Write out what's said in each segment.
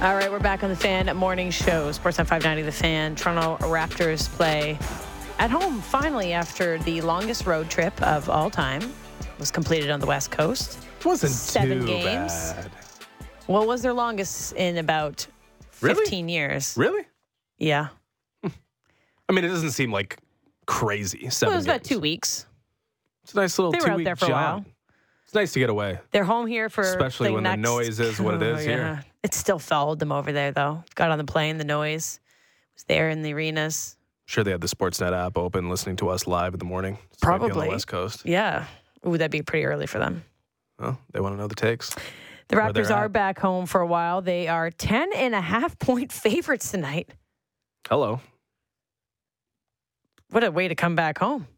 All right, we're back on the Fan Morning Show. Sports on 590 The Fan. Toronto Raptors play at home finally after the longest road trip of all time was completed on the West Coast. It wasn't Seven too games. bad. Well, it was their longest in about Really? 15 years. Really? Yeah. I mean, it doesn't seem like crazy. Well, Seven it was about two weeks. It's a nice little They were out there for a while. It's nice to get away. They're home here for Especially when the noise is what it oh, is Oh, here. It still followed them over there, though. Got on the plane, the noise was there in the arenas. Sure, they had the Sportsnet app open, listening to us live in the morning. On Probably. the West Coast. Yeah. Ooh, that'd be pretty early for them. Well, they want to know the takes. The Raptors are at. back home for a while. They are 10 and a half point favorites tonight. Hello. What a way to come back home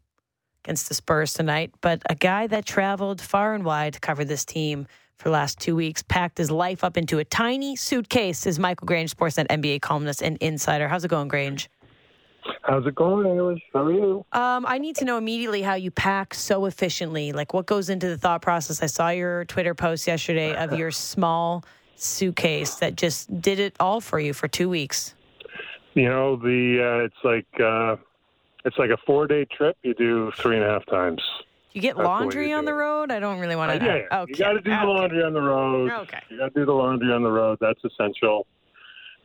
against the Spurs tonight. But a guy that traveled far and wide to cover this team for the last two weeks, packed his life up into a tiny suitcase, is Michael Grange, Sportsnet NBA columnist and insider. How's it going, Grange? How's it going, Ailish? How are you? Um, I need to know immediately how you pack so efficiently. Like, what goes into the thought process? I saw your Twitter post yesterday of your small suitcase that just did it all for you for two weeks. You know the uh, it's like uh, it's like a four day trip. You do three and a half times. You get That's laundry you on the road? I don't really want to. Uh, yeah, yeah. Okay. you got to do the laundry on the road. Okay. You got to do the laundry on the road. That's essential.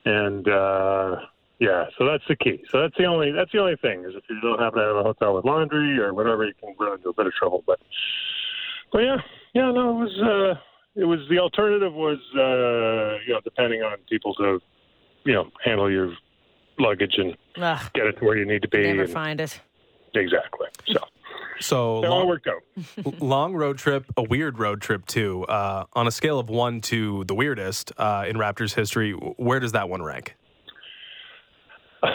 And uh, yeah, so that's the key. So that's the only that's the only thing is if you don't happen to have a hotel with laundry or whatever, you can run into a bit of trouble. But but yeah, yeah, no, it was uh, it was the alternative was uh, you know depending on people to you know handle your luggage and Ugh, get it to where you need to be. never and- find it. Exactly. So So it all long, worked out. long road trip, a weird road trip too. Uh, on a scale of one to the weirdest uh, in Raptors history, where does that one rank?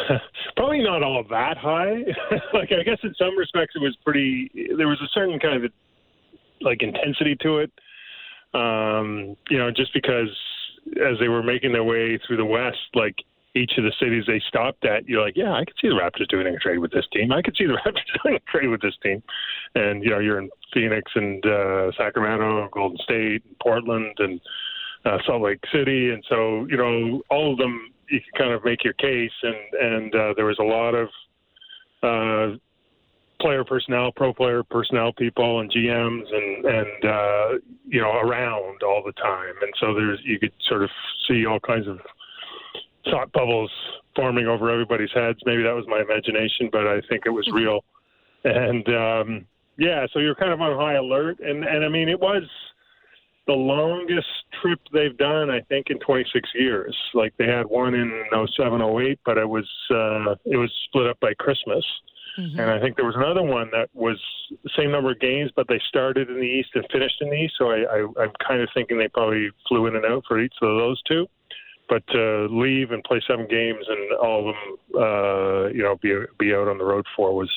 Probably not all that high. like I guess in some respects it was pretty. There was a certain kind of like intensity to it. Um, you know, just because as they were making their way through the West, like each of the cities they stopped at, you're like, yeah, I could see the Raptors doing a trade with this team. I could see the Raptors doing a trade with this team. And you know, you're in Phoenix and uh, Sacramento, Golden State, Portland, and uh, Salt Lake City, and so you know, all of them you can kind of make your case, and and uh, there was a lot of uh, player personnel, pro player personnel people, and GMs, and and uh, you know around all the time, and so there's you could sort of see all kinds of thought bubbles forming over everybody's heads. Maybe that was my imagination, but I think it was real, and um, yeah, so you're kind of on high alert, and and I mean it was the longest trip they've done, I think, in 26 years. Like they had one in 07, 08, but it was uh, it was split up by Christmas, and I think there was another one that was the same number of games, but they started in the East and finished in the East. So I, I, I'm kind of thinking they probably flew in and out for each of those two. But to leave and play seven games and all of them, uh, you know, be be out on the road for was,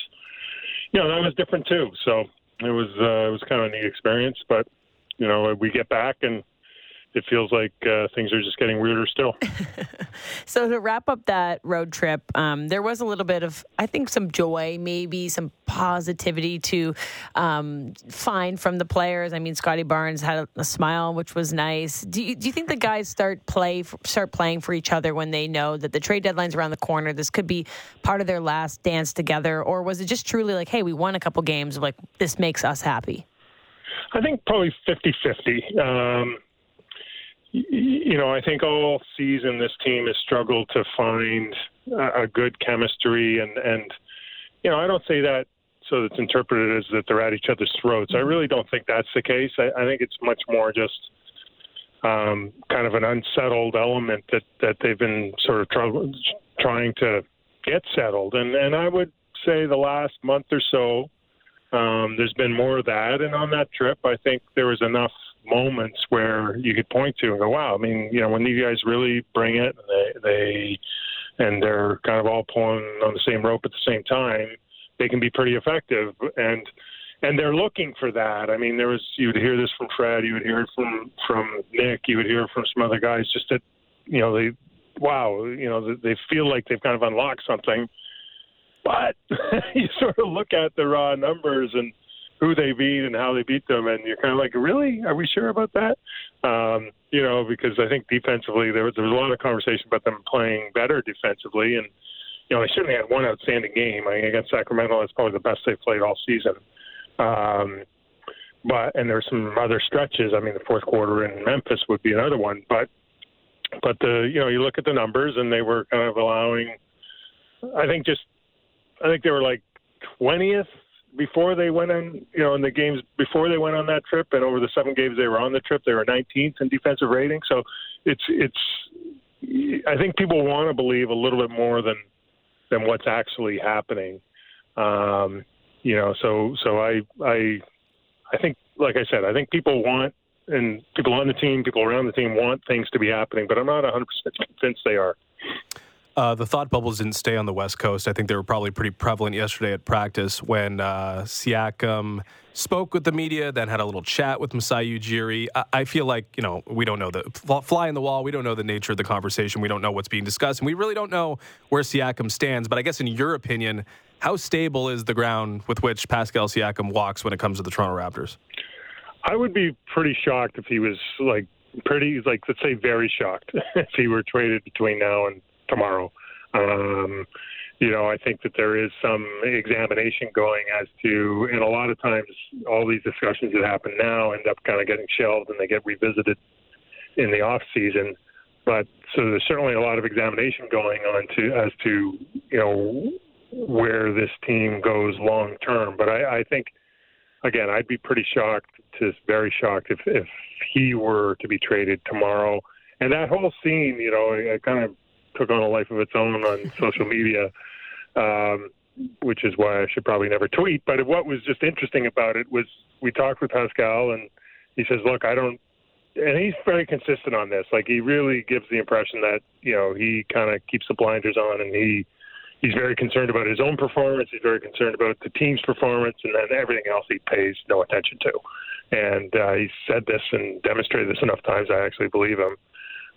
you know, that was different too. So it was uh, it was kind of a neat experience, but you know, we get back and it feels like uh, things are just getting weirder still. So to wrap up that road trip, um, there was a little bit of, I think, some joy, maybe some positivity to um, find from the players. I mean, Scottie Barnes had a, a smile, which was nice. Do you, do you think the guys start play start playing for each other when they know that the trade deadline's around the corner? This could be part of their last dance together, or was it just truly like, hey, we won a couple games, like this makes us happy? I think probably 50 50. Um, you know, I think all season this team has struggled to find a, good chemistry, and, and, you know, I don't say that so it's interpreted as that they're at each other's throats. I really don't think that's the case. I, I think it's much more just um, kind of an unsettled element that, that they've been sort of tr- trying to get settled. And, and I would say the last month or so, um, there's been more of that, and on that trip, I think there was enough moments where you could point to and go, "Wow!" I mean, you know, when these guys really bring it, they, they and they're kind of all pulling on the same rope at the same time, they can be pretty effective. And and they're looking for that. I mean, there was you would hear this from Fred, you would hear it from from Nick, you would hear from some other guys. Just that, you know, they, wow, you know, they feel like they've kind of unlocked something but you sort of look at the raw numbers and who they beat and how they beat them, and you're kind of like, really? Are we sure about that? Um, you know, because I think defensively there was, there was a lot of conversation about them playing better defensively, and you know they certainly had one outstanding game. I mean, against Sacramento, that's probably the best they've played all season. Um, but and there's some other stretches. I mean, the fourth quarter in Memphis would be another one, but but the you know you look at the numbers and they were kind of allowing. I think just I think they were like twentieth before they went on, you know, in the games before they went on that trip, and over the seven games they were on the trip, they were 19th in defensive rating. So it's it's. I think people want to believe a little bit more than than what's actually happening. Um, you know, so so I I I think, like I said, I think people want and people on the team, people around the team want things to be happening, but I'm not 100% convinced they are. Uh, the thought bubbles didn't stay on the West Coast. I think they were probably pretty prevalent yesterday at practice when uh, Siakam spoke with the media, then had a little chat with Masai Ujiri. I, I feel like, you know, we don't know the fly in the wall. We don't know the nature of the conversation. We don't know what's being discussed. And we really don't know where Siakam stands. But I guess, in your opinion, how stable is the ground with which Pascal Siakam walks when it comes to the Toronto Raptors? I would be pretty shocked if he was like pretty, like, let's say very shocked if he were traded between now and tomorrow. Um, you know, I think that there is some examination going as to, and a lot of times all these discussions that happen now end up kind of getting shelved and they get revisited in the off season. But so there's certainly a lot of examination going on to as to you know where this team goes long term. But I, I think again, I'd be pretty shocked, to very shocked if if he were to be traded tomorrow. And that whole scene, you know, it kind of took on a life of its own on social media, um, which is why I should probably never tweet. But what was just interesting about it was we talked with Pascal, and he says, "Look, I don't." And he's very consistent on this. Like he really gives the impression that you know he kind of keeps the blinders on, and he he's very concerned about his own performance. He's very concerned about the team's performance, and then everything else he pays no attention to. And uh, he's said this and demonstrated this enough times. I actually believe him.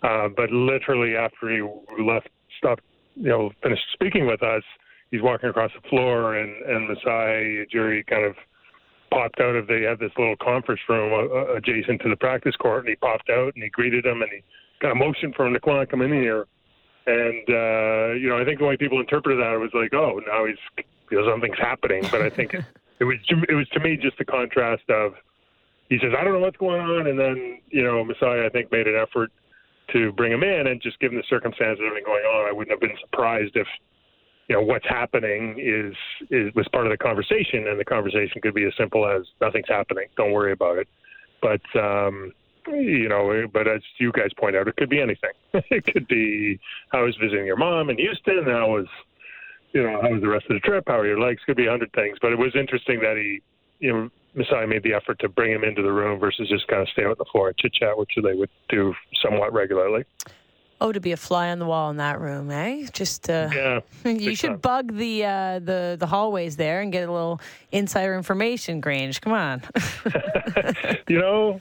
Uh, but literally after he left, stopped, you know, finished speaking with us, he's walking across the floor, and and Masai Ujiri kind of popped out of. They had this little conference room uh, uh, adjacent to the practice court, and he popped out and he greeted him, and he got a motion for him to come on, come in here. And uh, you know, I think the way people interpreted that it was like, oh, now he's you know something's happening. But I think it was it was to me just the contrast of he says I don't know what's going on, and then you know Masai I think made an effort to bring him in, and just given the circumstances and going on, I wouldn't have been surprised if you know what's happening is is was part of the conversation, and the conversation could be as simple as nothing's happening, don't worry about it. But um, you know, but as you guys point out, it could be anything. it could be how was visiting your mom in Houston, how was you know how was the rest of the trip, how are your legs? Could be a hundred things. But it was interesting that he you know Masai made the effort to bring him into the room versus just kind of stay on the floor and chit chat, which they would do somewhat regularly. Oh, to be a fly on the wall in that room, eh? Just uh, yeah, you should time. bug the uh, the the hallways there and get a little insider information, Grange. Come on. you know,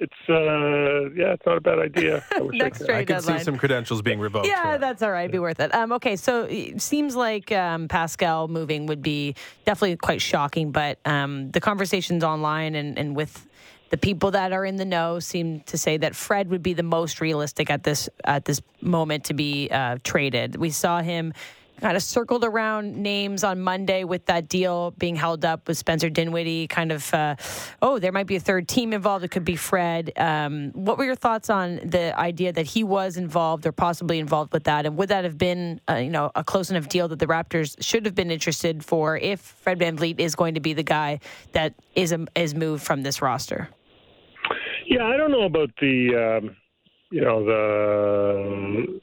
it's uh, yeah, it's not a bad idea. I, Next I, I can see some credentials being revoked. Yeah, that's all right. Be worth it. Um, okay, so it seems like um, Pascal moving would be definitely quite shocking, but um, the conversations online and, and with the people that are in the know seem to say that Fred would be the most realistic at this at this moment to be uh, traded. We saw him kind of circled around names on Monday with that deal being held up with Spencer Dinwiddie. Kind of, uh, oh, there might be a third team involved. It could be Fred. Um, what were your thoughts on the idea that he was involved or possibly involved with that? And would that have been, uh, you know, a close enough deal that the Raptors should have been interested for if Fred VanVleet is going to be the guy that is a, is moved from this roster? Yeah, I don't know about the, um, you know, the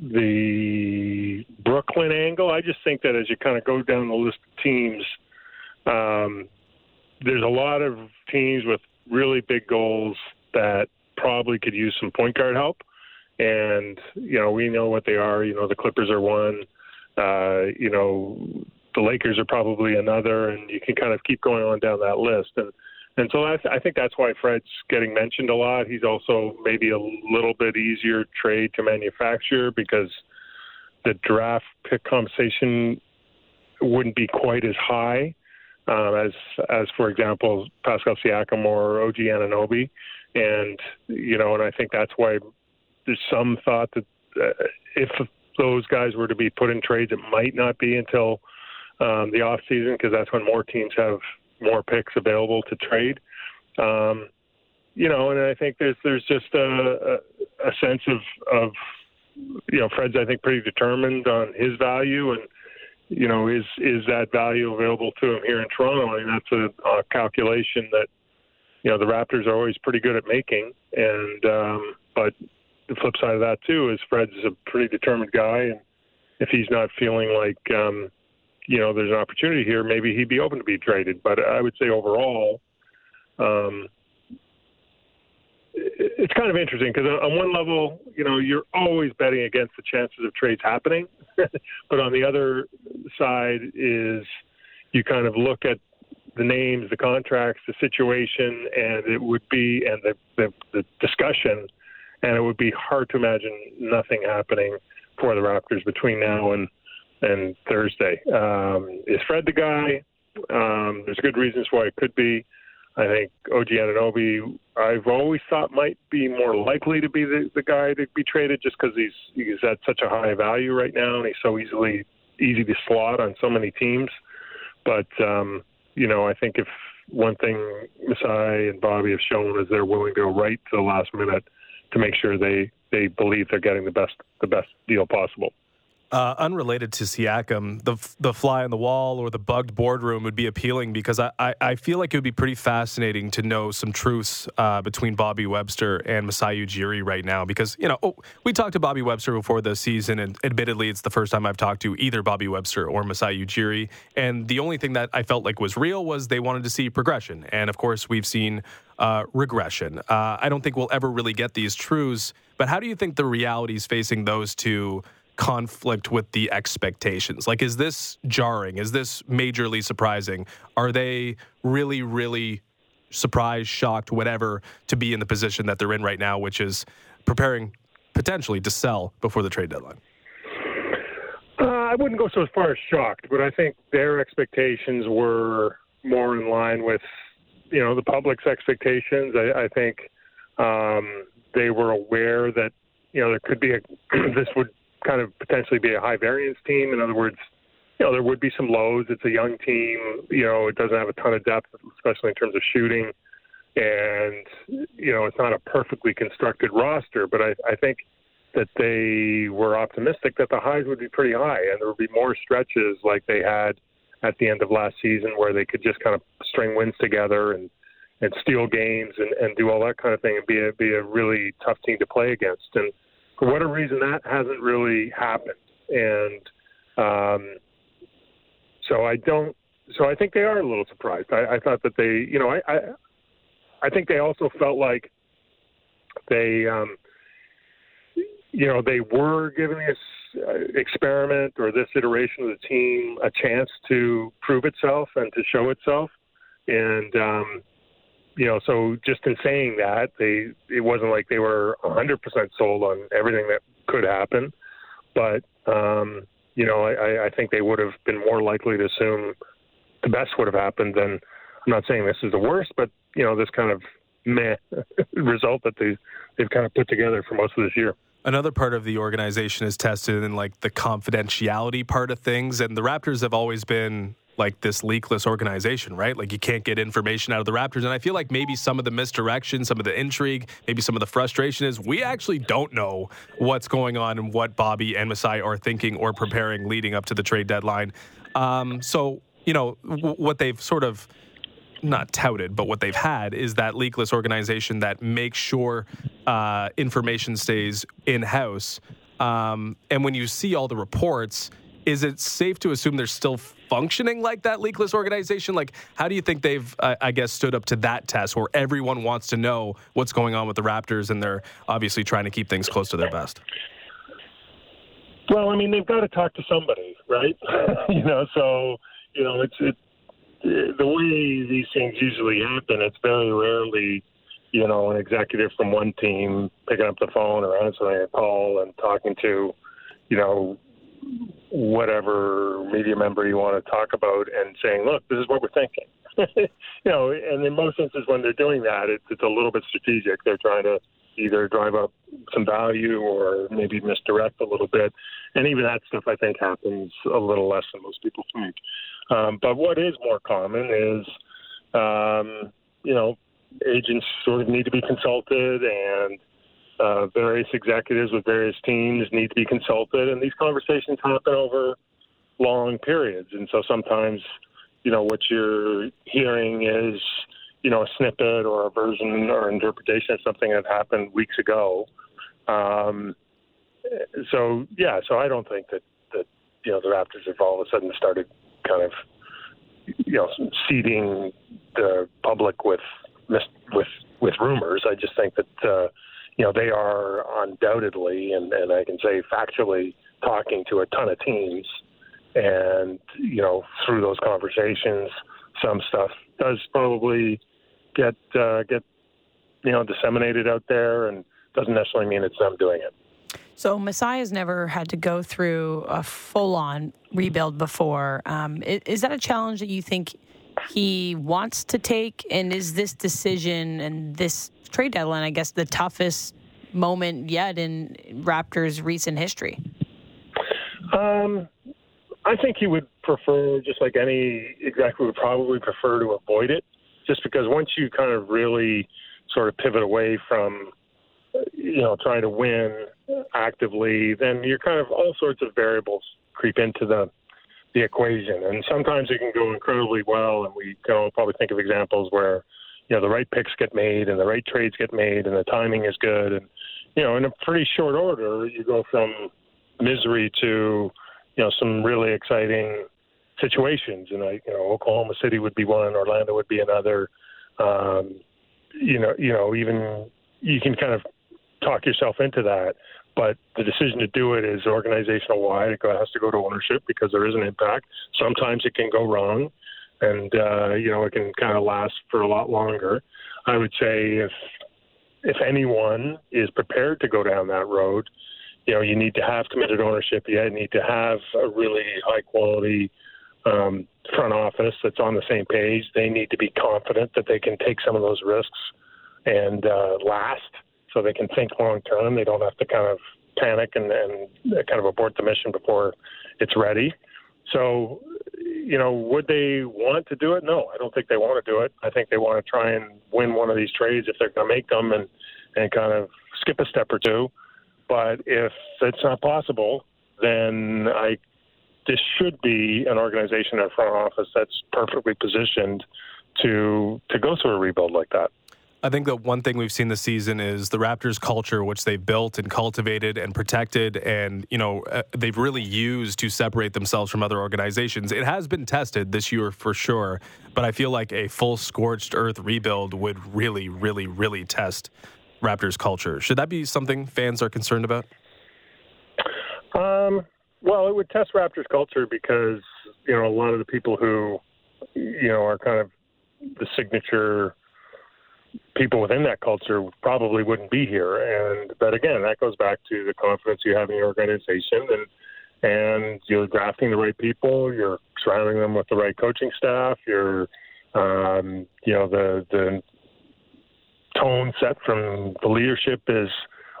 the Brooklyn angle. I just think that as you kind of go down the list of teams, um, there's a lot of teams with really big goals that probably could use some point guard help. And, you know, we know what they are. You know, the Clippers are one. Uh, you know, the Lakers are probably another. And you can kind of keep going on down that list. And, and so that's, I think that's why Fred's getting mentioned a lot. He's also maybe a little bit easier trade to manufacture because the draft pick compensation wouldn't be quite as high. um, as as for example Pascal Siakam or OG Anunoby, and you know, and I think that's why there's some thought that uh, if those guys were to be put in trades, it might not be until um, the off season because that's when more teams have more picks available to trade. Um, you know, and I think there's there's just a, a, a sense of of you know Fred's I think pretty determined on his value and you know is is that value available to him here in Toronto? I mean that's a, a calculation that you know the Raptors are always pretty good at making, and um, but the flip side of that too is Fred's a pretty determined guy, and if he's not feeling like um, you know there's an opportunity here, maybe he'd be open to be traded. But I would say overall, um, it's kind of interesting because on one level, you know, you're always betting against the chances of trades happening, but on the other side is you kind of look at the names, the contracts, the situation, and it would be and the, the, the discussion, and it would be hard to imagine nothing happening for the Raptors between now and and Thursday. Um, is Fred the guy? Um, there's good reasons why it could be. I think OG Anunoby, I've always thought might be more likely to be the, the guy to be traded just because he's he's at such a high value right now and he's so easily easy to slot on so many teams. But um, you know, I think if one thing Masai and Bobby have shown is they're willing to go right to the last minute to make sure they they believe they're getting the best the best deal possible. Uh, unrelated to Siakam, the the fly on the wall or the bugged boardroom would be appealing because I, I, I feel like it would be pretty fascinating to know some truths uh, between Bobby Webster and Masai Ujiri right now. Because you know oh, we talked to Bobby Webster before the season, and admittedly, it's the first time I've talked to either Bobby Webster or Masai Ujiri. And the only thing that I felt like was real was they wanted to see progression, and of course, we've seen uh, regression. Uh, I don't think we'll ever really get these truths. But how do you think the realities facing those two? Conflict with the expectations? Like, is this jarring? Is this majorly surprising? Are they really, really surprised, shocked, whatever, to be in the position that they're in right now, which is preparing potentially to sell before the trade deadline? Uh, I wouldn't go so far as shocked, but I think their expectations were more in line with, you know, the public's expectations. I, I think um, they were aware that, you know, there could be a this would kind of potentially be a high variance team. In other words, you know, there would be some lows. It's a young team. You know, it doesn't have a ton of depth, especially in terms of shooting. And, you know, it's not a perfectly constructed roster, but I, I think that they were optimistic that the highs would be pretty high and there would be more stretches like they had at the end of last season where they could just kind of string wins together and, and steal games and, and do all that kind of thing and be a, be a really tough team to play against. And, for whatever reason, that hasn't really happened. And um, so I don't. So I think they are a little surprised. I, I thought that they, you know, I, I, I think they also felt like they, um, you know, they were giving this uh, experiment or this iteration of the team a chance to prove itself and to show itself. And um, you know, so just in saying that, they it wasn't like they were 100% sold on everything that could happen, but um, you know, I, I think they would have been more likely to assume the best would have happened than. I'm not saying this is the worst, but you know, this kind of meh result that they they've kind of put together for most of this year. Another part of the organization is tested in like the confidentiality part of things, and the Raptors have always been like this leakless organization, right? Like you can't get information out of the Raptors. And I feel like maybe some of the misdirection, some of the intrigue, maybe some of the frustration is we actually don't know what's going on and what Bobby and Masai are thinking or preparing leading up to the trade deadline. Um, so, you know, w- what they've sort of not touted, but what they've had is that leakless organization that makes sure uh, information stays in house. Um, and when you see all the reports, is it safe to assume they're still functioning like that leakless organization? Like, how do you think they've, uh, I guess, stood up to that test where everyone wants to know what's going on with the Raptors and they're obviously trying to keep things close to their best? Well, I mean, they've got to talk to somebody, right? you know, so you know, it's it the way these things usually happen. It's very rarely, you know, an executive from one team picking up the phone or answering a call and talking to, you know, whatever media member you want to talk about and saying, look, this is what we're thinking. you know, and in most instances when they're doing that, it's, it's a little bit strategic. They're trying to either drive up some value or maybe misdirect a little bit. And even that stuff, I think, happens a little less than most people think. Um, but what is more common is, um, you know, agents sort of need to be consulted and uh, various executives with various teams need to be consulted, and these conversations happen over long periods. And so sometimes, you know, what you're hearing is, you know, a snippet or a version or interpretation of something that happened weeks ago. Um, so yeah, so I don't think that that you know the Raptors have all of a sudden started kind of you know seeding the public with with with rumors. I just think that uh, you know they are undoubtedly, and, and I can say factually, talking to a ton of teams, and you know through those conversations, some stuff does probably get uh, get you know disseminated out there, and doesn't necessarily mean it's them doing it. So Masai has never had to go through a full-on rebuild before. Um, is, is, that a challenge that you think he wants to take? And is this decision and this trade deadline, I guess, the toughest moment yet in Raptors' recent history? Um, I think he would prefer, just like any executive would probably prefer to avoid it, just because once you kind of really sort of pivot away from, you know, trying to win actively, then you're kind of all sorts of variables creep into the the equation, and sometimes it can go incredibly well, and we can all probably think of examples where you know the right picks get made and the right trades get made and the timing is good. And you know in a pretty short order you go from misery to you know some really exciting situations. And I you know Oklahoma City would be one Orlando would be another. Um, you know you know even you can kind of talk yourself into that but the decision to do it is organizational wide it has to go to ownership because there is an impact sometimes it can go wrong and uh, you know it can kind of last for a lot longer. I would say if if anyone is prepared to go down that road, you know you need to have committed ownership. You need to have a really high quality um, front office that's on the same page. They need to be confident that they can take some of those risks and uh, last, so they can think long term. They don't have to kind of panic and, and kind of abort the mission before it's ready. So you know, would they want to do it? No, I don't think they want to do it. I think they want to try and win one of these trades if they're going to make them and and kind of skip a step or two. But if it's not possible, then I this should be an organization in front office that's perfectly positioned to to go through a rebuild like that. I think that one thing we've seen this season is the Raptors culture, which they've built and cultivated and protected, and you know uh, they've really used to separate themselves from other organizations. It has been tested this year for sure, but I feel like a full scorched earth rebuild would really, really, really test Raptors culture. Should that be something fans are concerned about? Um, well, it would test Raptors culture because you know a lot of the people who you know are kind of the signature people within that culture probably wouldn't be here. And but again, that goes back to the confidence you have in your organization and and you're drafting the right people, you're surrounding them with the right coaching staff, you're um, you know the the tone set from the leadership is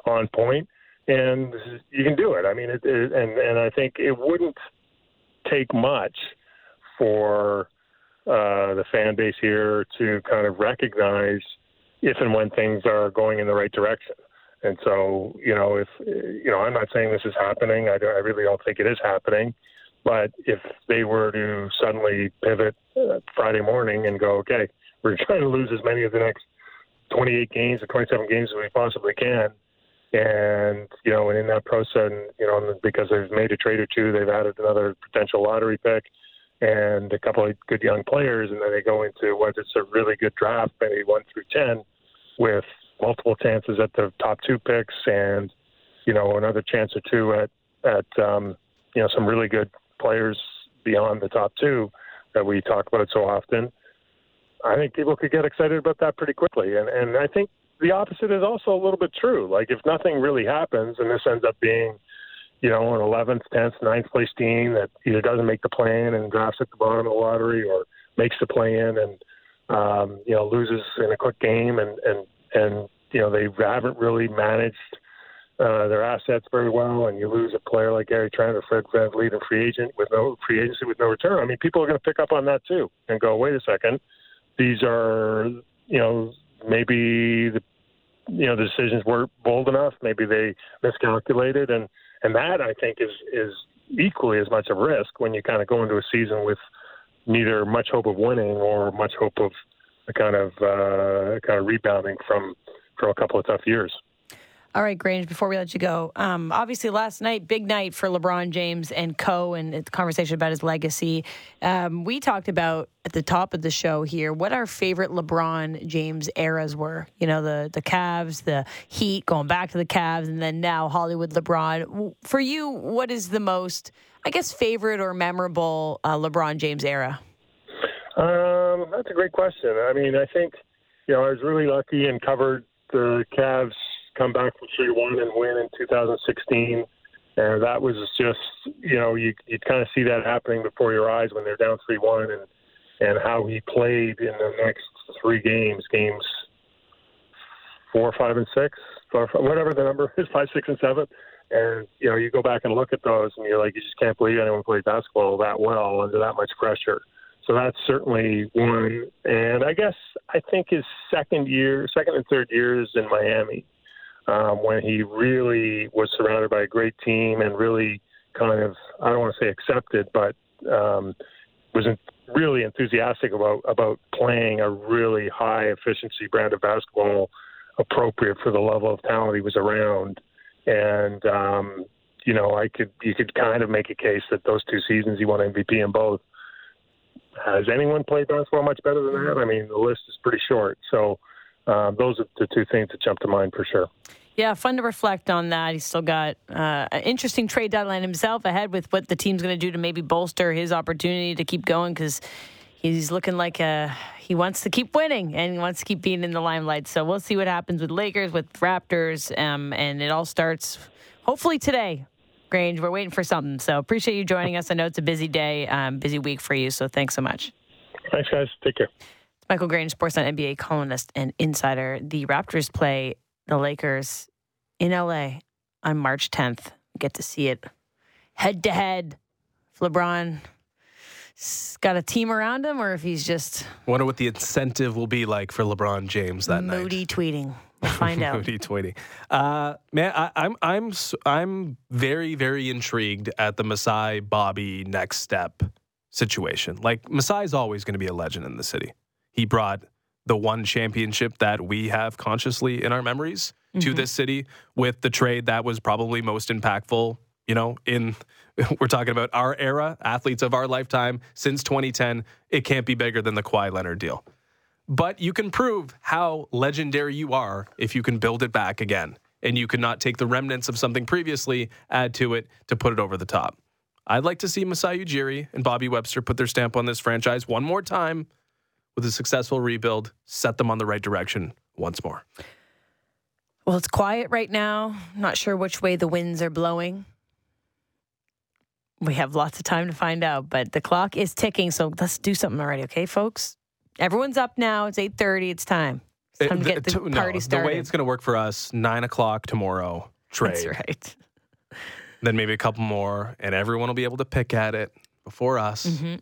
on point, and you can do it. I mean, it, it, and and I think it wouldn't take much for uh, the fan base here to kind of recognize if and when things are going in the right direction. And so, you know, if you know, I'm not saying this is happening. I, do- I really don't think it is happening. But if they were to suddenly pivot uh, Friday morning and go, okay, we're trying to lose as many of the next 28 games or 27 games as we possibly can, and you know, and in that process, you know, because they've made a trade or two, they've added another potential lottery pick and a couple of good young players, and then they go into what is a really good draft, maybe one through ten, with multiple chances at the top two picks, and you know another chance or two at at um, you know some really good players beyond the top two that we talk about so often. I think people could get excited about that pretty quickly, and and I think the opposite is also a little bit true. Like if nothing really happens, and this ends up being you know, an 11th, 10th, 9th place team that either doesn't make the play in and drafts at the bottom of the lottery or makes the play in and, um, you know, loses in a quick game and, and, and, you know, they haven't really managed uh, their assets very well and you lose a player like Gary Trent or Fred VanVleet, a free agent with no free agency with no return. I mean, people are going to pick up on that too and go, wait a second, these are, you know, maybe the, you know, the decisions weren't bold enough. Maybe they miscalculated and, and that I think is is equally as much of a risk when you kind of go into a season with neither much hope of winning or much hope of kind of uh, kind of rebounding from from a couple of tough years. All right, Grange, before we let you go, um, obviously last night, big night for LeBron James and co and the conversation about his legacy. Um, we talked about at the top of the show here what our favorite LeBron James eras were. You know, the, the Cavs, the Heat, going back to the Cavs, and then now Hollywood LeBron. For you, what is the most, I guess, favorite or memorable uh, LeBron James era? Um, that's a great question. I mean, I think, you know, I was really lucky and covered the Cavs come back from 3 1 and win in 2016. And that was just, you know, you you kind of see that happening before your eyes when they're down 3 1 and, and how he played in the next three games, games four, five, and six, whatever the number is, five, six, and seven. And, you know, you go back and look at those and you're like, you just can't believe anyone played basketball that well under that much pressure. So that's certainly one. And I guess I think his second year, second and third years in Miami, um, when he really was surrounded by a great team and really kind of I don't want to say accepted, but um, was really enthusiastic about about playing a really high efficiency brand of basketball appropriate for the level of talent he was around. And um, you know, I could you could kind of make a case that those two seasons he won MVP in both. Has anyone played basketball much better than that? I mean, the list is pretty short. So uh, those are the two things that jump to mind for sure. Yeah, fun to reflect on that. He's still got uh, an interesting trade deadline himself ahead with what the team's going to do to maybe bolster his opportunity to keep going because he's looking like a, he wants to keep winning and he wants to keep being in the limelight. So we'll see what happens with Lakers, with Raptors, um, and it all starts hopefully today. Grange, we're waiting for something. So appreciate you joining us. I know it's a busy day, um, busy week for you. So thanks so much. Thanks, guys. Take care. Michael Grange, Sportsnet NBA columnist and insider. The Raptors play the Lakers in LA on March 10th. Get to see it head to head. If LeBron got a team around him or if he's just. Wonder what the incentive will be like for LeBron James that moody night. Moody tweeting. We'll find out. moody tweeting. Uh, man, I, I'm I'm I'm very very intrigued at the Masai Bobby next step situation. Like Masai is always going to be a legend in the city. He brought the one championship that we have consciously in our memories mm-hmm. to this city with the trade that was probably most impactful, you know, in we're talking about our era, athletes of our lifetime since 2010. It can't be bigger than the Kawhi Leonard deal. But you can prove how legendary you are if you can build it back again. And you cannot take the remnants of something previously, add to it to put it over the top. I'd like to see Masai Ujiri and Bobby Webster put their stamp on this franchise one more time with a successful rebuild, set them on the right direction once more. Well, it's quiet right now. Not sure which way the winds are blowing. We have lots of time to find out, but the clock is ticking, so let's do something already, okay, folks? Everyone's up now. It's eight thirty. It's time. It's time it, to get the, party no, started. The way it's going to work for us, nine o'clock tomorrow. Trade. That's right. Then maybe a couple more, and everyone will be able to pick at it before us. Mm-hmm.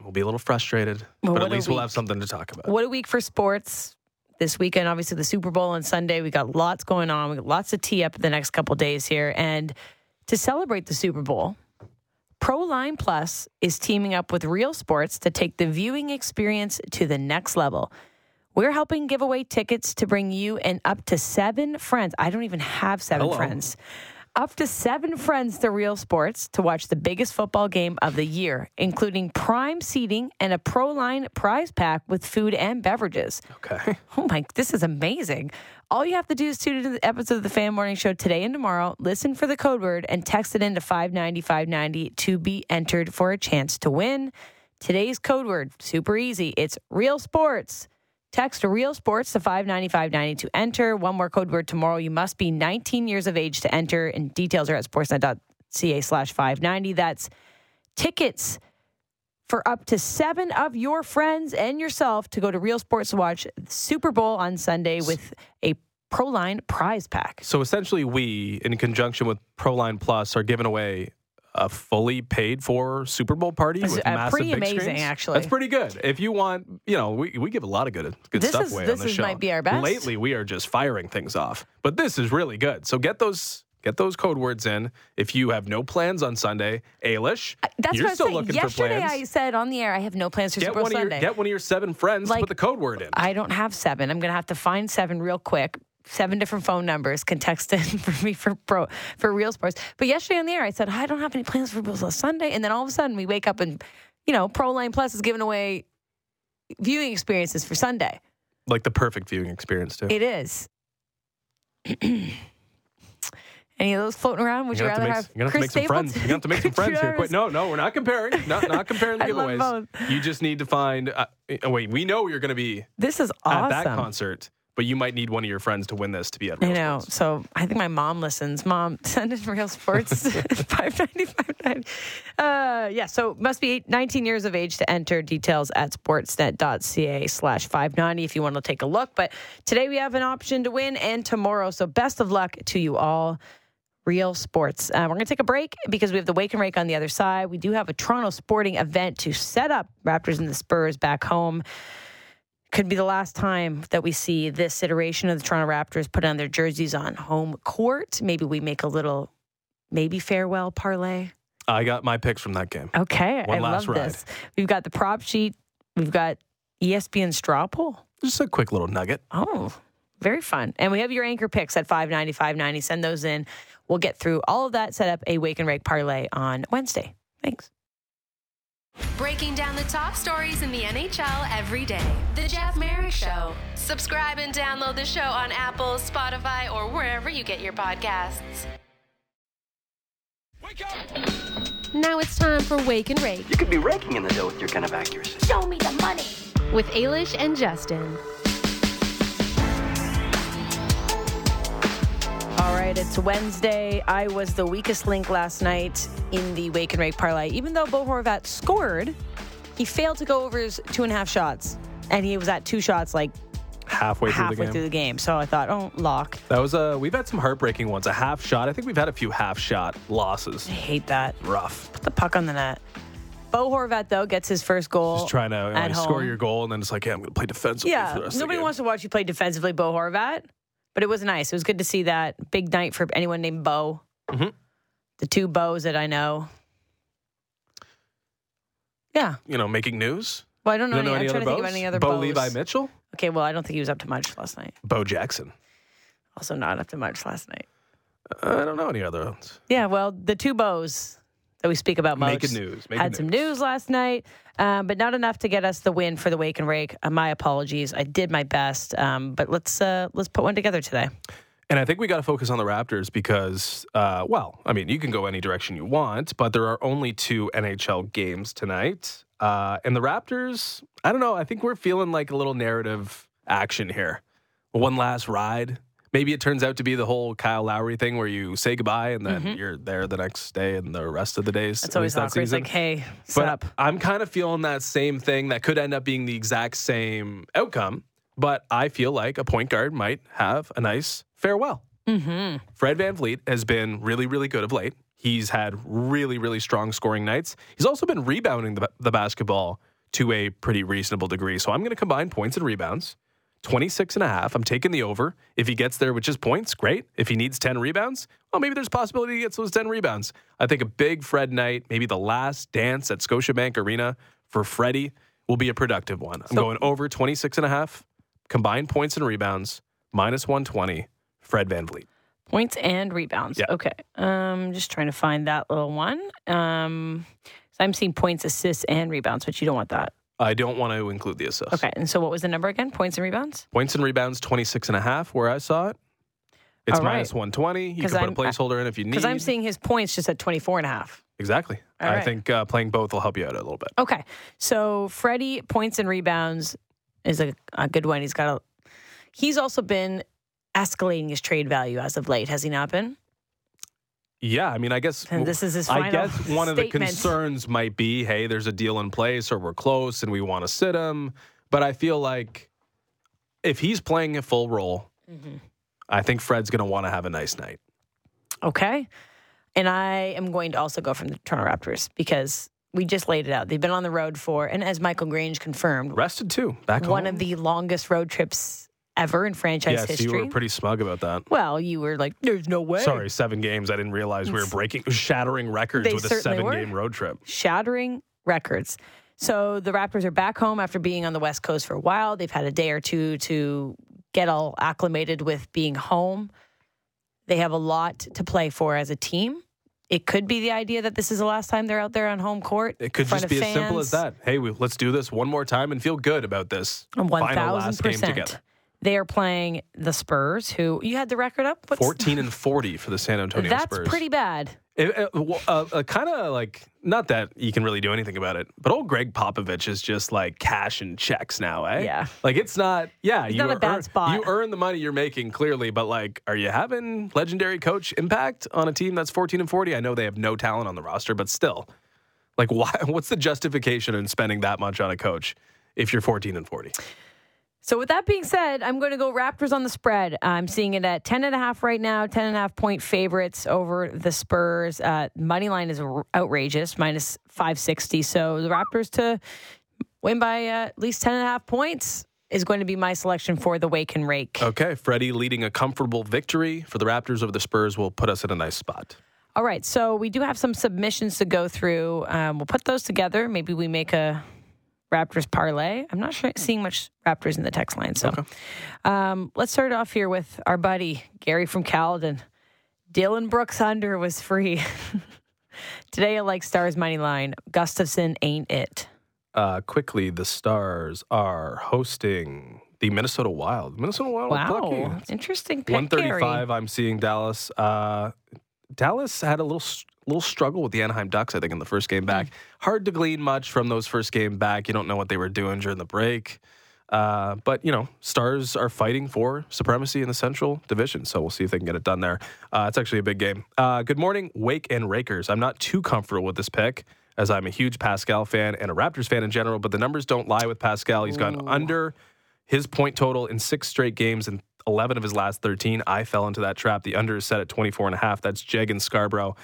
We'll be a little frustrated, well, but at least we'll have something to talk about. What a week for sports this weekend. Obviously, the Super Bowl on Sunday. We got lots going on. We got lots of tee up the next couple days here. And to celebrate the Super Bowl, Proline Plus is teaming up with Real Sports to take the viewing experience to the next level. We're helping give away tickets to bring you and up to seven friends. I don't even have seven Hello. friends up to seven friends to Real Sports to watch the biggest football game of the year, including prime seating and a Proline prize pack with food and beverages. Okay. Oh my, this is amazing. All you have to do is tune into the episode of the Fan Morning Show today and tomorrow, listen for the code word, and text it into 590 590 to be entered for a chance to win. Today's code word, super easy. It's Real Sports. Text Real Sports to 59590 to enter. One more code word tomorrow. You must be 19 years of age to enter, and details are at sportsnet.ca slash 590. That's tickets for up to seven of your friends and yourself to go to Real Sports to watch Super Bowl on Sunday with a Proline prize pack. So essentially, we, in conjunction with Proline Plus, are giving away a fully paid for Super Bowl party It's, with uh, massive pretty big amazing, screens. actually. That's pretty good. If you want, you know, we, we give a lot of good good This stuff is- away this on the is- show. might be our best. Lately, we are just firing things off, but this is really good. So get those. Get those code words in. If you have no plans on Sunday, Ailish, That's you're what I still saying. looking Yesterday, for plans. I said on the air, I have no plans for get Super Bowl of your Sunday. get one of your seven friends Like, to put the code word in. I don't have seven. I'm going to have to find seven real quick. Seven different phone numbers can text in for me for pro for real sports. But yesterday on the air, I said I don't have any plans for Bills last Sunday, and then all of a sudden we wake up and you know Proline Plus is giving away viewing experiences for Sunday. like the perfect viewing experience too. It is. Any of those floating around? Would you gonna rather have make, have to Chris make some. Stapleton? You're gonna have to make some friends here. Quick, no, no, we're not comparing. Not not comparing the giveaways. You just need to find. Uh, uh, wait, we know you're going to be This is at awesome. that concert, but you might need one of your friends to win this to be at. I Real know. Sports. So I think my mom listens. Mom, send in real sports five ninety five ninety. Uh, yeah. So must be 19 years of age to enter. Details at sportsnet.ca slash five ninety if you want to take a look. But today we have an option to win, and tomorrow. So best of luck to you all. Real sports. Uh, we're going to take a break because we have the Wake and Rake on the other side. We do have a Toronto sporting event to set up Raptors and the Spurs back home could be the last time that we see this iteration of the Toronto Raptors put on their jerseys on home court. Maybe we make a little, maybe farewell parlay. I got my picks from that game. Okay, One I last love ride. this. We've got the prop sheet. We've got ESPN straw poll. Just a quick little nugget. Oh, very fun. And we have your anchor picks at 590, 590. Send those in. We'll get through all of that, set up a Wake and Rake parlay on Wednesday. Thanks. Breaking down the top stories in the NHL every day. The Jeff Marek Show. Subscribe and download the show on Apple, Spotify, or wherever you get your podcasts. Wake up! Now it's time for Wake and Rake You could be raking in the dough with your kind of accuracy. Show me the money. with Ailish and Justin. All right, it's Wednesday. I was the weakest link last night in the Wake and Rake parlay. Even though Bo Horvat scored, he failed to go over his two and a half shots. And he was at two shots like Halfway through the halfway game. through the game. So I thought, oh, lock. That was a. We've had some heartbreaking ones. A half shot. I think we've had a few half shot losses. I hate that. Rough. Put the puck on the net. Bo Horvat, though, gets his first goal. Just trying to you know, score your goal and then it's like, yeah, I'm going to play defensively Yeah, for the rest of the nobody wants to watch you play defensively, Bo Horvat. But it was nice. It was good to see that big night for anyone named Bo. Mhm. The two Bows that I know. Yeah. you know, making news. Well, I don't know. Don't know any, any I'm other trying to think of any other Bo Bows. Levi Mitchell, Okay, well, I don't think he was up to much last night. Bo Jackson. Also, not up to much last night. I don't know any other ones. Yeah, well, the two bows that we speak about most Making news, making had some news. last night, um, but not enough to get us the win for the wake and rake. Uh, my apologies. I did my best, um, but let's uh, let's put one together today. And I think we got to focus on the Raptors because, uh, well, I mean, you can go any direction you want, but there are only two NHL games tonight. Uh, and the Raptors, I don't know. I think we're feeling like a little narrative action here. One last ride. Maybe it turns out to be the whole Kyle Lowry thing where you say goodbye and then you're there the next day and the rest of the days. Mm-hmm. That's always awkward. It's like, hey, But sup? I'm kind of feeling that same thing that could end up being the exact same outcome. But I feel like a point guard might have a nice farewell. Mm-hmm. Fred VanVleet has been really, really good of late. He's had really, really strong scoring nights. He's also been rebounding the, the basketball to a pretty reasonable degree. So I'm going to combine points and rebounds. 26 and a half. I'm taking the over. If he gets there with just points, great. If he needs 10 rebounds, well, maybe there's a possibility he gets those 10 rebounds. I think a big Fred night, maybe the last dance at Scotiabank Arena for Freddie will be a productive one. I'm So- going over 26 and a half, combined points and rebounds, minus 120, Fred VanVleet. Points and rebounds. Yeah. Okay. Um, just trying to find that little one. Um, so I'm seeing points, assists, and rebounds, but you don't want that. I don't want to include the assists. Okay. And so what was the number again? Points and rebounds? Points and rebounds, 26 and a half, where I saw it. It's All right. minus 120. You can put I'm- a placeholder in if you need. Because I'm seeing his points just at 24 and a half. Exactly. All I right. think uh, playing both will help you out a little bit. Okay. So Freddie points and rebounds is a, a good one. He's got a. He's also been escalating his trade value as of late, has he not been? Yeah, I mean, I guess And this is his I guess one of the concerns might be, hey, there's a deal in place, or we're close, and we want to sit him. But I feel like if he's playing a full role, Mm-hmm. I think Fred's going to want to have a nice night. Okay. And I am going to also go from the Toronto Raptors because we just laid it out. They've been on the road for, and as Michael Grange confirmed, Rested too, back one home. of the longest road trips ever in franchise yes, history. you were pretty smug about that. well, you were like, "There's no way." Sorry, seven games. I didn't realize we were breaking, shattering records They with a seven-game road trip. shattering records. So the Raptors are back home after being on the West Coast for a while. They've had a day or two to get all acclimated with being home. They have a lot to play for as a team. It could be the idea that this is the last time they're out there on home court. It could just be as simple as that. Hey, we, let's do this one more time and feel good about this One final last thousand game percent. They are playing the Spurs, who you had the record up. What's, 14 and 40 for the San Antonio That's Spurs. pretty bad. It, it, uh, uh, kind of like not that you can really do anything about it, but old Gregg Popovich is just like cash and checks now, eh? Yeah. Like it's not. Yeah, you not a bad earn, spot. You earn the money you're making clearly, but like, are you having legendary coach impact on a team that's 14 and 40? I know they have no talent on the roster, but still, like, why? What's the justification in spending that much on a coach if you're 14 and 40? So with that being said, I'm going to go Raptors on the spread. I'm seeing it at 10 and a half right now, 10 and a half point favorites over the Spurs. Uh, money line is outrageous, minus 560. So the Raptors to win by uh, at least 10 and a half points is going to be my selection for the wake and rake. Okay, Freddie leading a comfortable victory for the Raptors over the Spurs will put us in a nice spot. All right, so we do have some submissions to go through. Um, we'll put those together. Maybe we make a Raptors parlay. I'm not sure, seeing much Raptors in the text line. So um, let's start off here with our buddy Gary from Caledon. Dillon Brooks under was free. Today I like Stars money line. Gustavsson ain't it. Uh, quickly, the Stars are hosting the Minnesota Wild. Minnesota Wild. Wow, plucky. interesting pick, One thirty-five. Gary. I'm seeing Dallas. Uh, Dallas had a little s- little struggle with the Anaheim Ducks. I think in the first game back. Hard to glean much from those first game back. You don't know what they were doing during the break. Uh, but you know, Stars are fighting for supremacy in the Central Division, so we'll see if they can get it done there. Uh, it's actually a big game. Uh, good morning, Wake and Rakers. I'm not too comfortable with this pick, as I'm a huge Pascal fan and a Raptors fan in general. But the numbers don't lie with Pascal. He's gone under his point total in six straight games and 11 of his last 13. I fell into that trap. The under is set at 24 and a half. That's Jeg and Scarborough.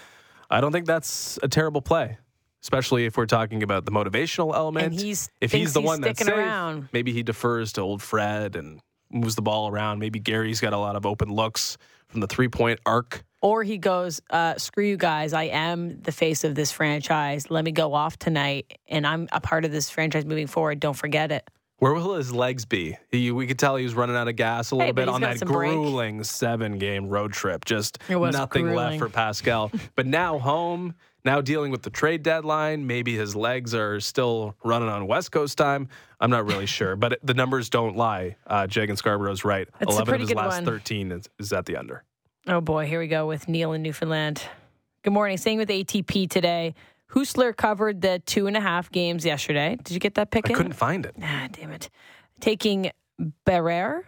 I don't think that's a terrible play, especially if we're talking about the motivational element. And he's- if he's the he's one that's sticking safe, around. maybe he defers to old Fred and moves the ball around. Maybe Gary's got a lot of open looks from the three point arc. Or he goes, uh, screw you guys. I am the face of this franchise. Let me go off tonight, and I'm a part of this franchise moving forward. Don't forget it. Where will his legs be? He, we could tell he was running out of gas a little Hey, bit on that some break. grueling seven game road trip. Just nothing grueling. left for Pascal. but now home, now dealing with the trade deadline. Maybe his legs are still running on West Coast time. I'm not really sure, but the numbers don't lie. Uh, Jag and Scarborough's right. That's a 11 of his last one. 13 is, is at the under. Oh boy, here we go with Neil in Newfoundland. Good morning. Staying with ATP today. Hustler covered the two and a half games yesterday. Did you get that pick I in? couldn't find it. Ah, damn it. Taking Barrere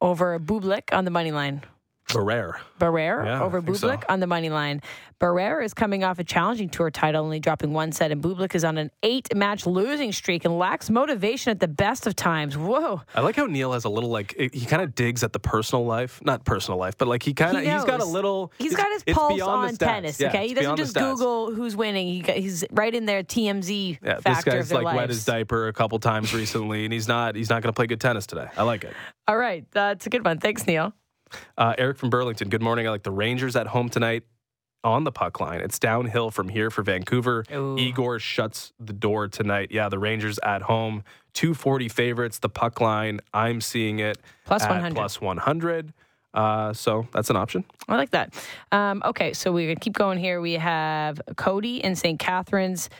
over Bublik on the money line. Barrere. Barrere Yeah, over think so. Bublik on the money line. Barrere is coming off a challenging tour title, only dropping one set, and Bublik is on an eight match losing streak and lacks motivation at the best of times. Whoa. I like how Neil has a little like he kind of digs at the personal life, not personal life, but like he kind of He he's got a little. He's got his pulse on tennis. Yeah, okay, he doesn't just. Google who's winning. He, got- he's right in there. TMZ Yeah, this factor guy's like wet his diaper a couple times recently, and he's not he's not going to play good tennis today. I like it. All right, that's a good one. Thanks, Neil. Uh, Eric from Burlington. Good morning. I like the Rangers at home tonight on the puck line. It's downhill from here for Vancouver. Ooh. Igor shuts the door tonight. Yeah, the Rangers at home. 240 favorites. The puck line. I'm seeing it Plus at 100. Plus 100. Uh, so that's an option. I like that. Um, okay, so we're going to keep going here. We have Cody in St. Catharines.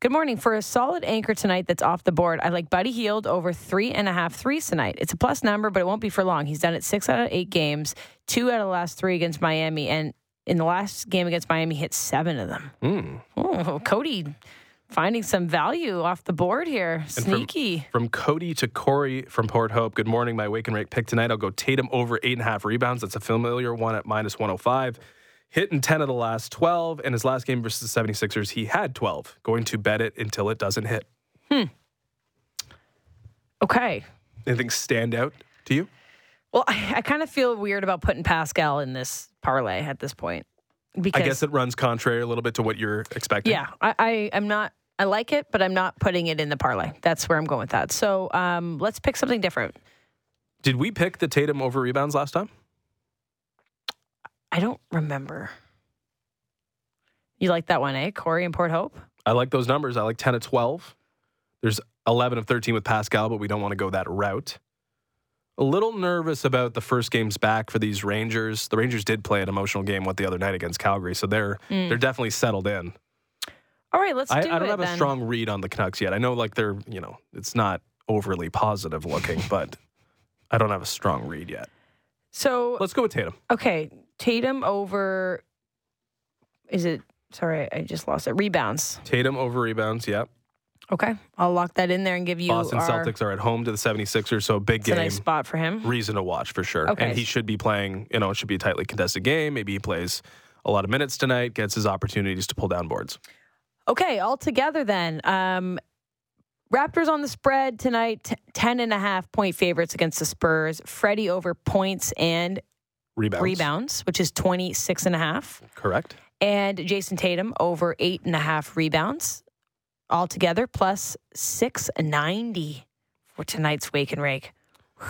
Good morning. For a solid anchor tonight that's off the board, I like Buddy Hield over three and a half threes tonight. It's a plus number, but it won't be for long. He's done it six out of eight games, two out of the last three against Miami, and in the last game against Miami, hit seven of them. Mm. Oh, Cody finding some value off the board here. And from- Sneaky. From, Cody to Corey from Port Hope. Good morning. My wake and rake pick tonight. I'll go Tatum over eight and a half rebounds. That's a familiar one at minus 105. Hitting 10 of the last 12. And his last game versus the 76ers, he had 12. Going to bet it until it doesn't hit. Hmm. Okay. Anything stand out to you? Well, I, I kind of feel weird about putting Pascal in this parlay at this point. Because I guess it runs contrary a little bit to what you're expecting. Yeah, I, I am not. I like it, but I'm not putting it in the parlay. That's where I'm going with that. So um, let's pick something different. Did we pick the Tatum over rebounds last time? I don't remember. You like that one, eh? Corey and Port Hope. I like those numbers. I like 10 of 12. There's 11 of 13 with Pascal, but we don't want to go that route. A little nervous about the first games back for these Rangers. The Rangers did play an emotional game with the other night against Calgary, so they're they're definitely settled in. All right, let's I, do I don't it have then. a strong read on the Canucks yet. I know like they're you know it's not overly positive looking, but I don't have a strong read yet. So Let's go with Tatum. okay, Tatum over. Is it? Sorry, I just lost it. Rebounds. Tatum over rebounds. Yep. Okay, I'll lock that in there and give you. Boston our, Celtics are at home to the 76ers, so big It's a game. nice spot for him. reason to watch for sure. Okay. And he should be playing, you know, it should be a tightly contested game. Maybe he plays a lot of minutes tonight, gets his opportunities to pull down boards. Okay, all together then. Um, Raptors on the spread tonight, t- 10 and a half point favorites against the Spurs. Freddie over points and Rebounds. rebounds, which is 26 and a half. Correct. And Jayson Tatum over eight and a half rebounds altogether, plus 690 for tonight's wake and rake. Whew.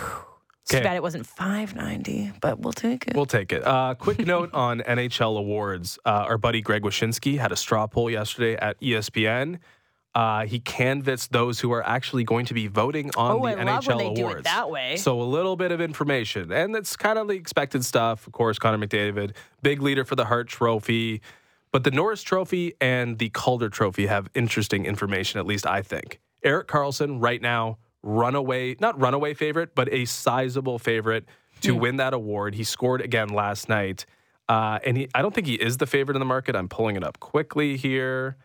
Too bad it wasn't 590, but we'll take it. We'll take it. Uh, quick note on NHL awards. Uh, our buddy Greg Wyshynski had a straw poll yesterday at ESPN. Uh, he canvassed those who are actually going to be voting on Oh, the I NHL love when they awards. do it that way. So a little bit of information, and it's kind of the expected stuff. Of course, Connor McDavid, big leader for the Hart Trophy, but the Norris Trophy and the Calder Trophy have interesting information. At least I think. Erik Karlsson right now runaway, not runaway favorite, but a sizable favorite to win that award. He scored again last night, uh, and he, I don't think he is the favorite in the market. I'm pulling it up quickly here.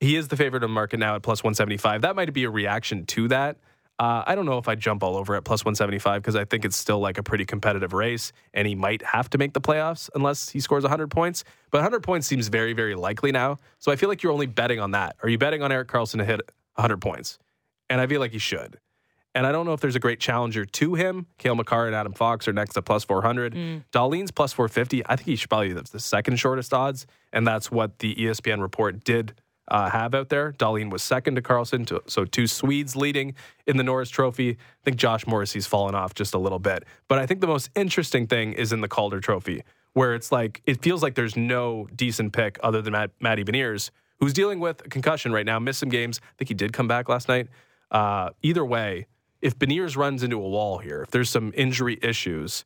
He is the favorite of the market now at plus 175. That might be a reaction to that. Uh, I don't know if I jump all over at plus 175 because I think it's still like a pretty competitive race, and he might have to make the playoffs unless he scores 100 points. But 100 points seems very, very likely now. So I feel like you're only betting on that. Are you betting on Erik Karlsson to hit 100 points? And I feel like he should. And I don't know if there's a great challenger to him. Cale Makar and Adam Fox are next at plus 400. Dahlin's plus 450. I think he should probably have the second shortest odds. And that's what the ESPN report did uh, have out there. Dahlin was second to Karlsson. To, so two Swedes leading in the Norris Trophy. I think Josh Morrissey's fallen off just a little bit. But I think the most interesting thing is in the Calder Trophy, where it's like, it feels like there's no decent pick other than Matt, Matty Beniers, who's dealing with a concussion right now, missed some games. I think he did come back last night. Uh, either way, if Beniers runs into a wall here, if there's some injury issues,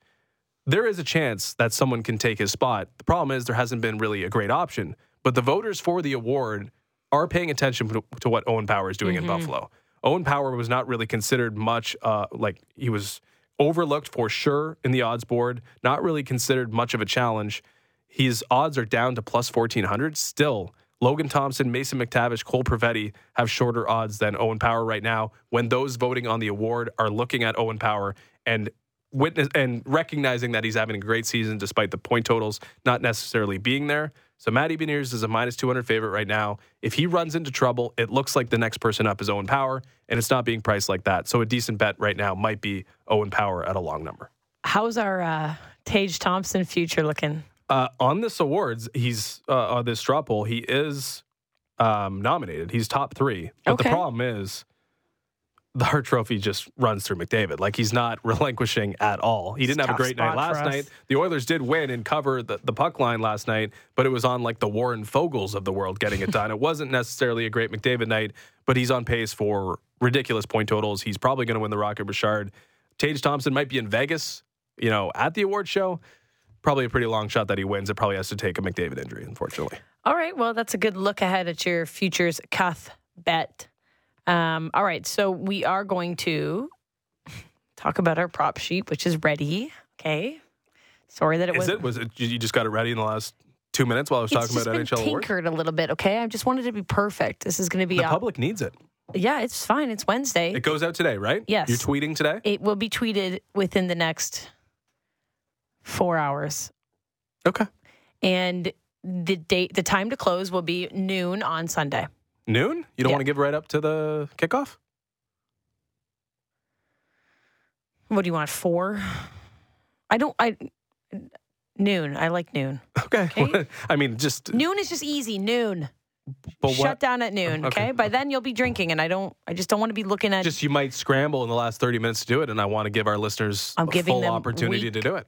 there is a chance that someone can take his spot. The problem is there hasn't been really a great option. But the voters for the award are paying attention to, to what Owen Power is doing in Buffalo. Owen Power was not really considered much, uh, like he was overlooked for sure in the odds board, not really considered much of a challenge. His odds are down to plus 1400. Still, Logan Thompson, Mason McTavish, Cole Perfetti have shorter odds than Owen Power right now when those voting on the award are looking at Owen Power and witness and recognizing that he's having a great season despite the point totals not necessarily being there. So Matty Beniers is a minus 200 favorite right now. If he runs into trouble, it looks like the next person up is Owen Power, and it's not being priced like that. So a decent bet right now might be Owen Power at a long number. How's our uh, Tage Thompson future looking? Uh, on this awards, he's uh, on this straw poll. He is um, nominated. He's top three. But Okay. the problem is, the Hart Trophy just runs through McDavid. Like he's not relinquishing at all. He didn't have a great night last night. The Oilers did win and cover the, the puck line last night, but it was on like the Warren Foegeles of the world getting it done. it wasn't necessarily a great McDavid night, but he's on pace for ridiculous point totals. He's probably going to win the Rocket Richard. Tage Thompson might be in Vegas, you know, at the award show. Probably a pretty long shot that he wins. It probably has to take a McDavid injury, unfortunately. All right. Well, that's a good look ahead at your futures Cuth bet. Um, all right. So we are going to talk about our prop sheet, which is ready. Okay. Sorry that it was. Is it? Was it? You just got it ready in the last two minutes while I was talking about been NHL awards? tinkered a little bit. Okay, I just wanted to be perfect. This is going to be The out- public needs it. Yeah, it's fine. It's Wednesday. It goes out today, right? Yes. You're tweeting today? It will be tweeted within the next four hours, Okay. and the date, the time to close will be noon on Sunday. Noon? You don't Yeah. want to give right up to the kickoff? What do you want? Four? I don't. I noon. I like noon. Okay. Okay. I mean, just Noon is just easy. Noon. but Shut what? down at noon. Okay. Okay? By then you'll be drinking, and I don't. I just don't want to be looking at. Just you might scramble in the last 30 minutes to do it, and I want to give our listeners I'm giving full opportunity week- to do it.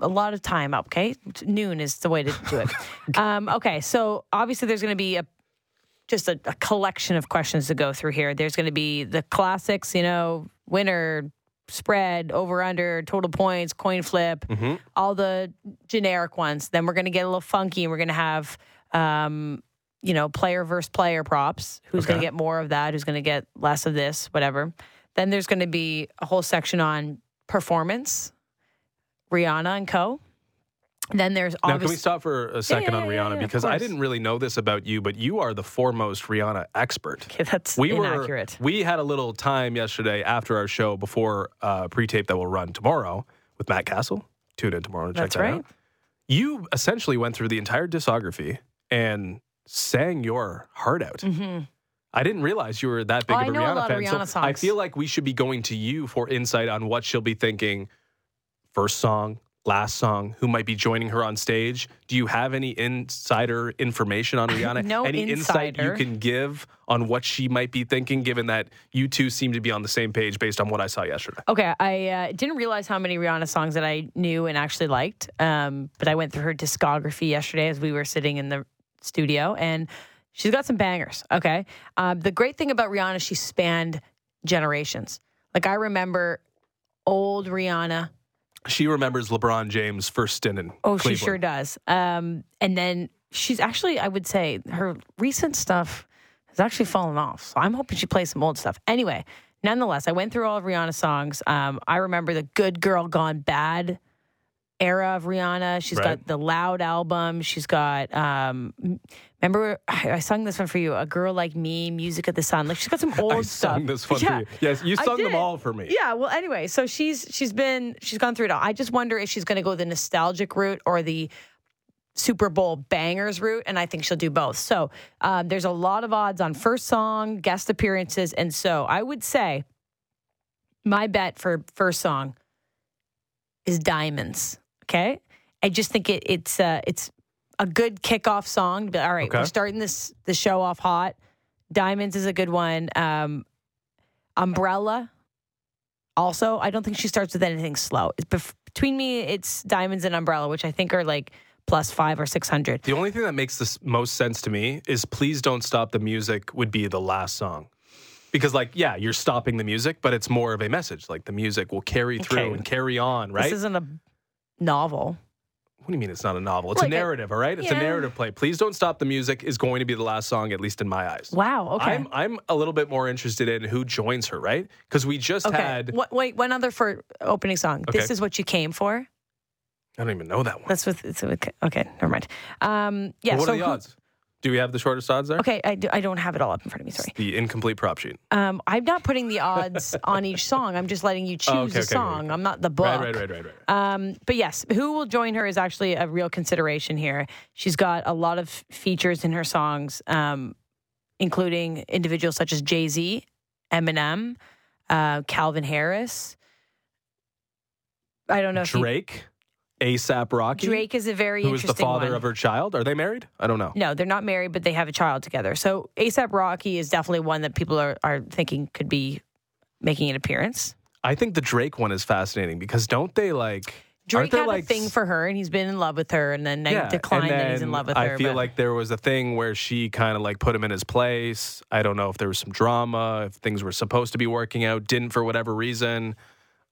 a lot of time up. Okay, noon is the way to do it. um, okay, so obviously there's going to be a just a, a collection of questions to go through here. There's going to be the classics, you know, winner, spread, over under, total points, coin flip, Mhm. all the generic ones. Then we're going to get a little funky, and we're going to have. Um, you know, player versus player props. Who's going to get more of that? Who's going to get less of this? Whatever. Then there's going to be a whole section on performance, Rihanna and co. Then there's Now, can we stop for a second yeah, on yeah, Rihanna? yeah, because I didn't really know this about you, but you are the foremost Rihanna expert. okay, that's We inaccurate. were we had a little time yesterday after our show before uh, pre-tape that will run tomorrow with Matt Castle. Tune in tomorrow to check out. That's that right. out. You essentially went through the entire discography and sang your heart out. I didn't realize you were that big Oh, of a a Rihanna of fan. Rihanna so I feel like we should be going to you for insight on what she'll be thinking. First song, last song, who might be joining her on stage. Do you have any insider information on Rihanna? No any insight you can give on what she might be thinking, given that you two seem to be on the same page based on what I saw yesterday? Okay, I uh, didn't realize how many Rihanna songs that I knew and actually liked. Um, but I went through her discography yesterday as we were sitting in the studio, and she's got some bangers. Okay, um, the great thing about Rihanna, she spanned generations. Like I remember old Rihanna. She remembers LeBron James' first stint in Oh, Cleveland. she sure does. Um, and then she's actually, I would say, her recent stuff has actually fallen off. So I'm hoping she plays some old stuff. Anyway, nonetheless, I went through all of Rihanna's songs. Um, I remember the Good Girl Gone Bad era of Rihanna. She's Right. got the Loud album. She's got, um, remember, I, I sung this one for you, A Girl Like Me, Music of the Sun. Like she's got some old I stuff. sung this one Yeah. for you. Yes, you sung them all for me. Yeah, well, anyway, so she's she's been she's gone through it all. I just wonder if she's going to go the nostalgic route or the Super Bowl bangers route, and I think she'll do both. So um, there's a lot of odds on first song, guest appearances, and so I would say my bet for first song is Diamonds. Okay, I just think it, it's uh, it's a good kickoff song. But all right, Okay. we're starting this the show off hot. Diamonds is a good one. Um, Umbrella. Also, I don't think she starts with anything slow. Bef- between me, it's Diamonds and Umbrella, which I think are like plus five or six hundred. The only thing that makes the most sense to me is Please Don't Stop the Music would be the last song. Because, like, yeah, you're stopping the music, but it's more of a message. Like, the music will carry through Okay. and carry on, right? This isn't a novel. what do you mean it's not a novel? It's Like a a- narrative, all right? It's a narrative play. Please Don't Stop the Music is going to be the last song, at least in my eyes. Wow. Okay. I'm, I'm a little bit more interested in who joins her, right? Because we just okay. had, What, wait, one other for opening song. This is what you came for. I don't even know that one. That's with. It's with okay. Never mind. Um, yeah. Well, what so are the who- odds? Do we have the shortest odds there? Okay, I, do, I don't have it all up in front of me. Sorry. The incomplete prop sheet. Um, I'm not putting the odds on each song. I'm just letting you choose Oh, okay, a okay, okay, song. okay. I'm not the book. Right, right, right, right, right. Um, but yes, who will join her is actually a real consideration here. She's got a lot of features in her songs, um, including individuals such as Jay Z, Eminem, uh, Calvin Harris. I don't know Drake, ASAP Rocky, Drake is a very who is the father one. of her child. Are they married? I don't know. No, they're not married, but they have a child together. So ASAP Rocky is definitely one that people are, are thinking could be making an appearance. I think the Drake one is fascinating because don't they like Drake had like a thing for her, and he's been in love with her, and then yeah, declined and that he's in love with I her. I feel but- like there was a thing where she kind of like put him in his place. I don't know if there was some drama, if things were supposed to be working out, didn't for whatever reason.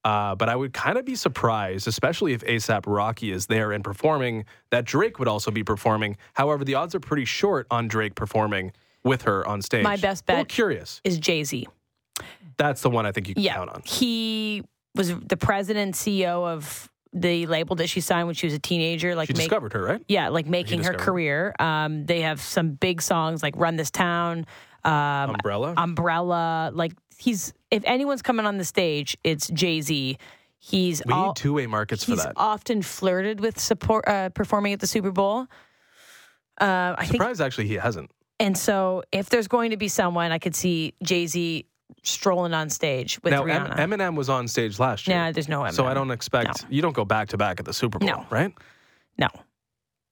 Uh, but I would kind of be surprised, especially if ASAP Rocky is there and performing, that Drake would also be performing. However, the odds are pretty short on Drake performing with her on stage. My best bet- curious. is Jay Z. That's the one I think you can Yeah, count on. he was the president and CEO of the label that she signed when she was a teenager. Like She make- discovered her, right? yeah, like making her career. Um, they have some big songs like "Run This Town," um, Umbrella. "Umbrella." Like he's if anyone's coming on the stage, it's Jay Z. He's we all, need two way markets for he's that. often flirted with support uh, performing at the Super Bowl. Uh, I think, Surprised actually he hasn't. and so if there's going to be someone, I could see Jay Z strolling on stage with Now M- Rihanna. Eminem was on stage last year. Nah, there's no Eminem. So I don't expect No. you don't go back to back at the Super Bowl, No. right? no,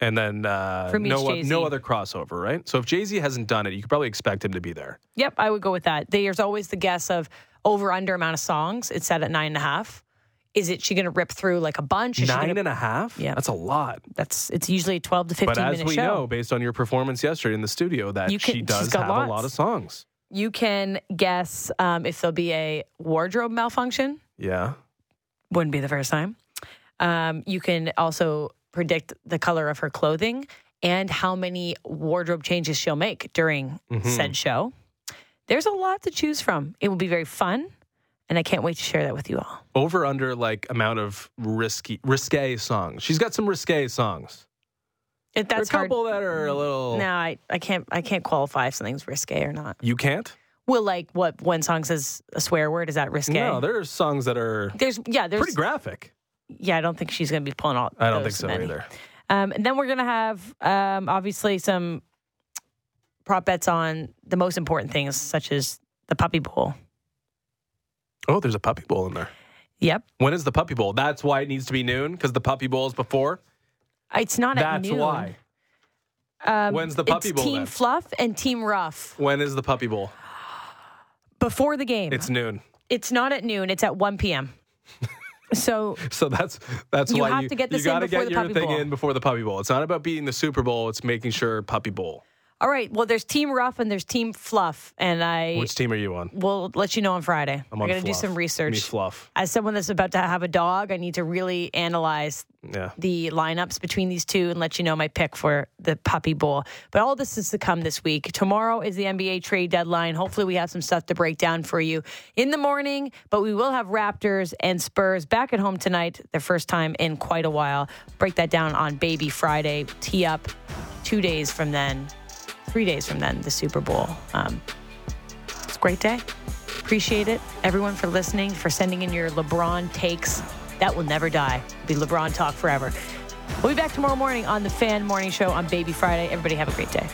And then uh, me, no Jay-Z. no other crossover, right? So if Jay Z hasn't done it, you could probably expect him to be there. Yep, I would go with that. There's always the guess of over under amount of songs. It's set at nine and a half. Is it she going to rip through like a bunch? Is she Nine gonna, and a half. Yeah. that's a lot. That's it's usually a twelve to fifteen But as minute we show. know, based on your performance yesterday in the studio, that You can- she she's does got have a lot of songs. You can guess um, if there'll be a wardrobe malfunction. Yeah. Wouldn't be the first time. Um, you can also predict the color of her clothing and how many wardrobe changes she'll make during Mm-hmm. said show. There's a lot to choose from. It will be very fun, and I can't wait to share that with you all. Over under like amount of risky risque songs. She's got some risque songs. If There are that's a hard. couple that are a little. No, I, I can't I can't qualify if something's risque or not. You can't. Well, like what one song says a swear word is that risque? No, there are songs that are there's yeah, there's pretty graphic. Yeah. I don't think she's going to be pulling all. I don't think so many. either. Um, and then we're going to have um, obviously some prop bets on the most important things, such as the Puppy Bowl. Oh, there's a puppy bowl in there. Yep, When is the puppy bowl? That's why it needs to be noon because the puppy bowl is before. it's not at That's noon. why. Um, When's the Puppy it's Bowl Team then? Fluff and Team Rough When is the puppy bowl? before the game. It's noon. It's not at noon. It's at one p.m. so So that's that's You why have you to get this you in gotta before get the your thing Bowl. in before the puppy bowl. It's not about beating the Super Bowl. It's making sure puppy bowl. All right. Well, there's Team Rough and there's Team Fluff, and I Which team are you on? We'll let you know on Friday. I'm We're on gonna do fluff. some Me research. fluff. As someone that's about to have a dog, I need to really analyze Yeah. the lineups between these two and let you know my pick for the Puppy Bowl. But all this is to come this week. Tomorrow is the NBA trade deadline. Hopefully, we have some stuff to break down for you in the morning. But we will have Raptors and Spurs back at home tonight, their first time in quite a while. Break that down on Baby Friday. Tee up two days from then, three days from then, the Super Bowl. Um, it's a great day. Appreciate it, everyone, for listening, for sending in your LeBron takes. That will never die. Be LeBron talk forever. We'll be back tomorrow morning on the Fan Morning Show on Baby Friday. Everybody have a great day.